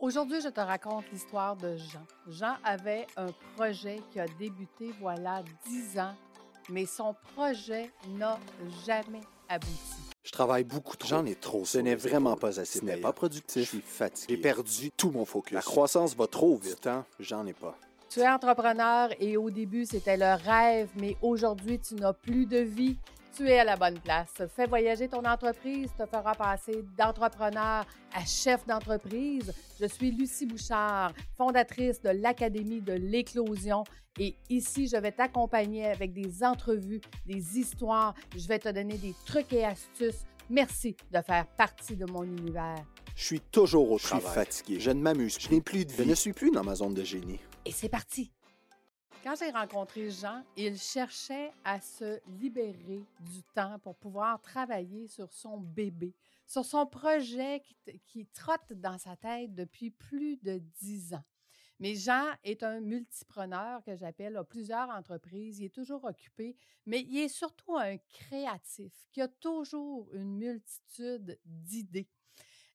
Aujourd'hui, je te raconte l'histoire de Jean. Jean avait un projet qui a débuté voilà dix ans, mais son projet n'a jamais abouti. Je travaille beaucoup trop. J'en ai trop. Ce n'est vraiment pas assez Ce n'est pas productif. Je suis fatigué. J'ai perdu tout mon focus. La croissance va trop vite. temps, j'en ai pas. Tu es entrepreneur et au début, c'était le rêve, mais aujourd'hui, tu n'as plus de vie. Tu es à la bonne place. Fais voyager ton entreprise, te fera passer d'entrepreneur à chef d'entreprise. Je suis Lucie Bouchard, fondatrice de l'Académie de l'éclosion. Et ici, je vais t'accompagner avec des entrevues, des histoires. Je vais te donner des trucs et astuces. Merci de faire partie de mon univers. Je suis toujours au Je suis travail. fatigué. Je ne m'amuse. Je n'ai plus de Je vie. ne suis plus dans ma zone de génie. Et c'est parti. Quand j'ai rencontré Jean, il cherchait à se libérer du temps pour pouvoir travailler sur son bébé, sur son projet qui, trotte dans sa tête depuis plus de dix ans. Mais Jean est un multipreneur que j'appelle, a plusieurs entreprises, il est toujours occupé, mais il est surtout un créatif qui a toujours une multitude d'idées.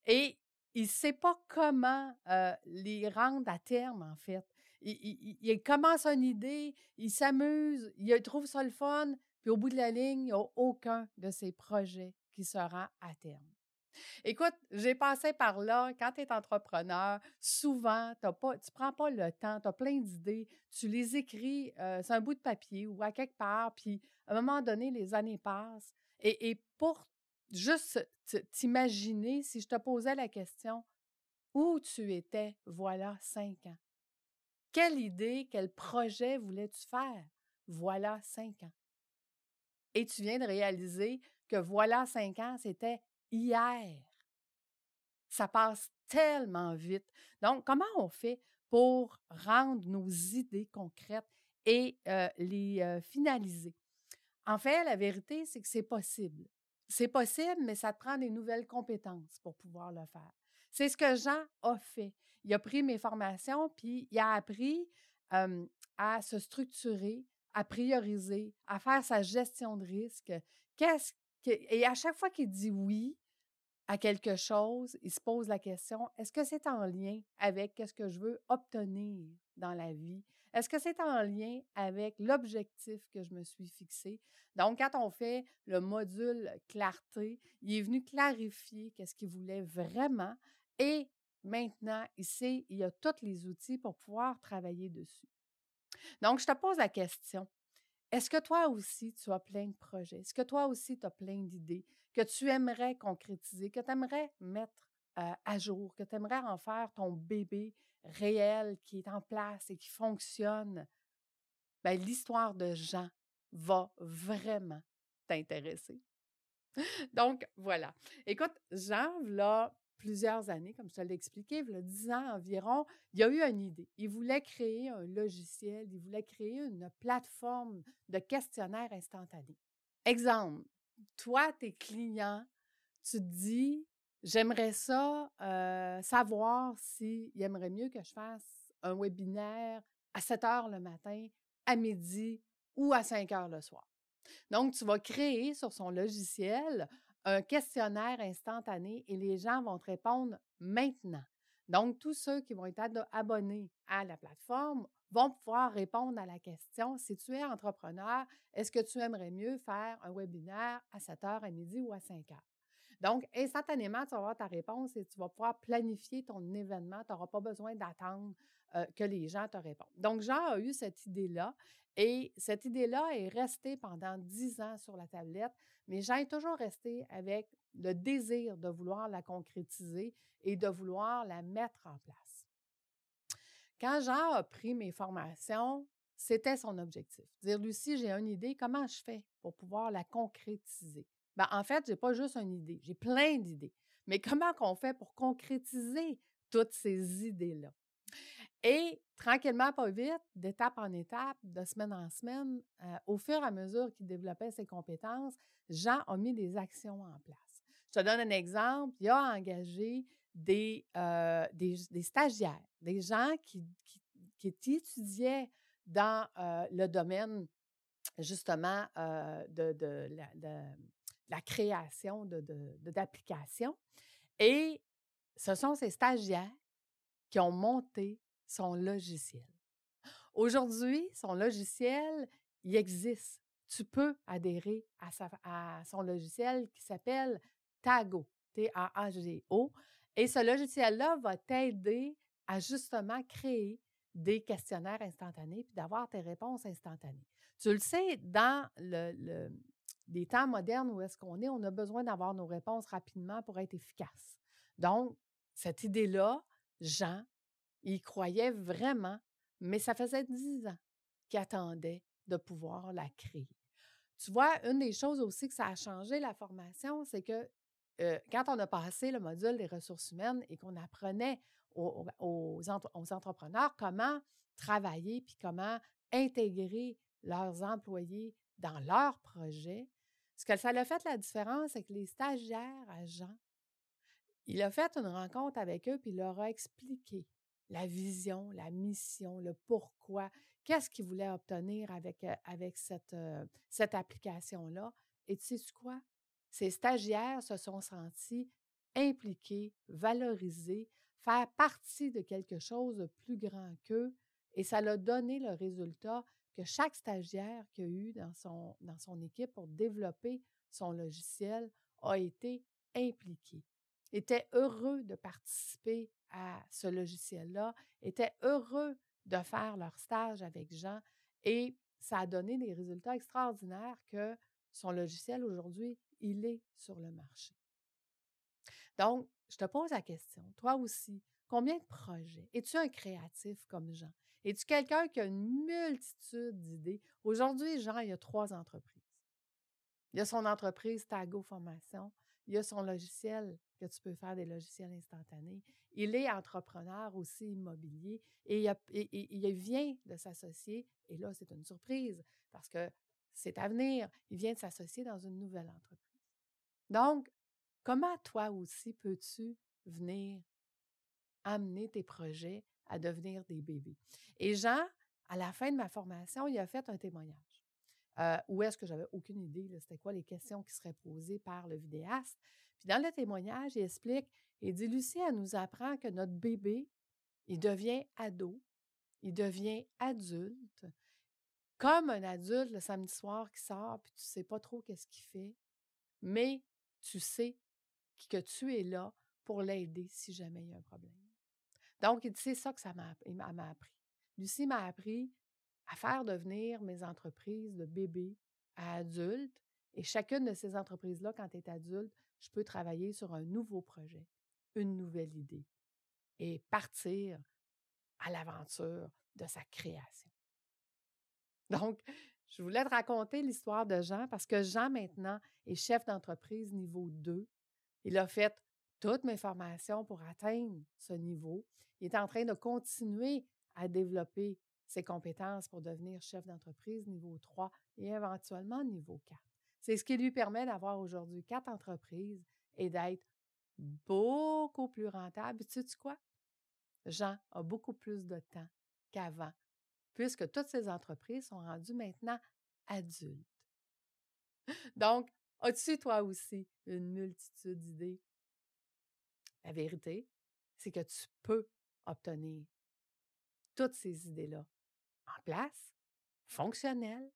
Et il ne sait pas comment euh, les rendre à terme, en fait. Il, commence une idée, il s'amuse, il trouve ça le fun, puis au bout de la ligne, il n'y a aucun de ses projets qui se rend à terme. Écoute, j'ai passé par là. Quand tu es entrepreneur, souvent, pas, tu ne prends pas le temps, tu as plein d'idées, tu les écris euh, sur un bout de papier ou à quelque part, puis à un moment donné, les années passent. Et, pour juste t'imaginer, si je te posais la question, où tu étais, voilà cinq ans? Quelle idée, quel projet voulais-tu faire? Voilà cinq ans. Et tu viens de réaliser que voilà cinq ans, c'était hier. Ça passe tellement vite. Donc, comment on fait pour rendre nos idées concrètes et euh, les euh, finaliser? En fait, la vérité, c'est que c'est possible. C'est possible, mais ça te prend des nouvelles compétences pour pouvoir le faire. C'est ce que Jean a fait. Il a pris mes formations, puis il a appris à se structurer, à prioriser, à faire sa gestion de risque. Qu'est-ce que, et à chaque fois qu'il dit oui à quelque chose, il se pose la question est-ce que c'est en lien avec ce que je veux obtenir dans la vie? Est-ce que c'est en lien avec l'objectif que je me suis fixé? Donc, quand on fait le module clarté, il est venu clarifier qu'est-ce qu'il voulait vraiment et maintenant, il sait, il a tous les outils pour pouvoir travailler dessus. Donc, je te pose la question. Est-ce que toi aussi, tu as plein de projets? Est-ce que toi aussi, tu as plein d'idées que tu aimerais concrétiser, que tu aimerais mettre euh, à jour, que tu aimerais en faire ton bébé réel qui est en place et qui fonctionne? Ben, l'histoire de Jean va vraiment t'intéresser. Donc, voilà. Écoute, Jean, là, plusieurs années, comme je te l'ai expliqué, il y a 10 ans environ, il a eu une idée. Il voulait créer un logiciel, il voulait créer une plateforme de questionnaire instantané. Exemple, toi, tes clients, tu te dis, j'aimerais ça euh, savoir s'ils aimeraient mieux que je fasse un webinaire à 7 heures le matin, à midi ou à 5 heures le soir. Donc, tu vas créer sur son logiciel un questionnaire instantané et les gens vont te répondre maintenant. Donc, tous ceux qui vont être abonnés à la plateforme vont pouvoir répondre à la question si tu es entrepreneur, est-ce que tu aimerais mieux faire un webinaire à 7 heures, à midi ou à 5 heures? Donc, instantanément, tu vas avoir ta réponse et tu vas pouvoir planifier ton événement. Tu n'auras pas besoin d'attendre euh, que les gens te répondent. Donc, Jean a eu cette idée-là et cette idée-là est restée pendant dix ans sur la tablette, mais Jean est toujours resté avec le désir de vouloir la concrétiser et de vouloir la mettre en place. Quand Jean a pris mes formations, c'était son objectif. Dire, Lucie, j'ai une idée, comment je fais pour pouvoir la concrétiser? Ben, en fait, j'ai pas juste une idée, j'ai plein d'idées. Mais comment qu'on fait pour concrétiser toutes ces idées-là? Et tranquillement, pas vite, d'étape en étape, de semaine en semaine, au fur et à mesure qu'il développait ses compétences, Jean a mis des actions en place. Je te donne un exemple. Il a engagé des, des, stagiaires, des gens qui, qui, étudiaient dans le domaine justement de, de la, de création d'applications. Et ce sont ces stagiaires qui ont monté son logiciel. Aujourd'hui, son logiciel, il existe. Tu peux adhérer à, son logiciel qui s'appelle Tago, T-A-A-G-O. Et ce logiciel-là va t'aider à justement créer des questionnaires instantanés puis d'avoir tes réponses instantanées. Tu le sais, dans le, les temps modernes où est-ce qu'on est, on a besoin d'avoir nos réponses rapidement pour être efficace. Donc, cette idée-là, Jean, il croyait vraiment, mais ça faisait dix ans qu'il attendait de pouvoir la créer. Tu vois, une des choses aussi que ça a changé la formation, c'est que quand on a passé le module des ressources humaines et qu'on apprenait aux, entrepreneurs comment travailler puis comment intégrer leurs employés dans leurs projets, ce que ça a fait la différence, c'est que les stagiaires agents, il a fait une rencontre avec eux puis il leur a expliqué la vision, la mission, le pourquoi, qu'est-ce qu'ils voulaient obtenir avec, avec cette, cette application-là? Et tu sais quoi? Ces stagiaires se sont sentis impliqués, valorisés, faire partie de quelque chose de plus grand qu'eux. Et ça a donné le résultat que chaque stagiaire qu'il a eu dans son équipe pour développer son logiciel a été impliqué, était heureux de participer à ce logiciel-là, était heureux de faire leur stage avec Jean et ça a donné des résultats extraordinaires que son logiciel aujourd'hui il est sur le marché. Donc, je te pose la question, toi aussi, combien de projets? Es-tu un créatif comme Jean? Es-tu quelqu'un qui a une multitude d'idées? Aujourd'hui, Jean, il y a trois entreprises. Il y a son entreprise Tago Formation. Il a son logiciel que tu peux faire des logiciels instantanés. Il est entrepreneur aussi immobilier et il, vient de s'associer. Et là, c'est une surprise parce que c'est à venir. Il vient de s'associer dans une nouvelle entreprise. Donc, comment toi aussi peux-tu venir amener tes projets à devenir des bébés? Et Jean, à la fin de ma formation, il a fait un témoignage. Euh, où est-ce que j'avais aucune idée, c'était quoi les questions qui seraient posées par le vidéaste. Puis dans le témoignage, il explique, il dit, Lucie, elle nous apprend que notre bébé, il devient ado, il devient adulte, comme un adulte le samedi soir qui sort, puis tu ne sais pas trop qu'est-ce qu'il fait, mais tu sais que tu es là pour l'aider si jamais il y a un problème. Donc, c'est ça que ça m'a appris. Lucie m'a appris à faire devenir mes entreprises de bébé à adulte. Et chacune de ces entreprises-là, quand tu es adulte, je peux travailler sur un nouveau projet, une nouvelle idée et partir à l'aventure de sa création. Donc, je voulais te raconter l'histoire de Jean parce que Jean, maintenant, est chef d'entreprise niveau 2. Il a fait toutes mes formations pour atteindre ce niveau. Il est en train de continuer à développer ses compétences pour devenir chef d'entreprise niveau 3 et éventuellement niveau 4. C'est ce qui lui permet d'avoir aujourd'hui quatre entreprises et d'être beaucoup plus rentable. Tu sais quoi? Jean a beaucoup plus de temps qu'avant puisque toutes ces entreprises sont rendues maintenant adultes. Donc, as-tu toi aussi une multitude d'idées? La vérité, c'est que tu peux obtenir toutes ces idées-là en place, fonctionnelles,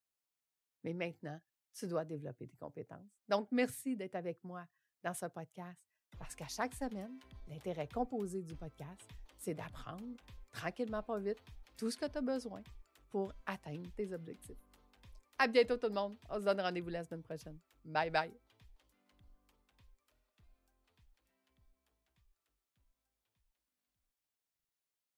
mais maintenant, tu dois développer tes compétences. Donc, merci d'être avec moi dans ce podcast parce qu'à chaque semaine, l'intérêt composé du podcast, c'est d'apprendre tranquillement, pas vite, tout ce que tu as besoin pour atteindre tes objectifs. À bientôt tout le monde. On se donne rendez-vous la semaine prochaine. Bye bye.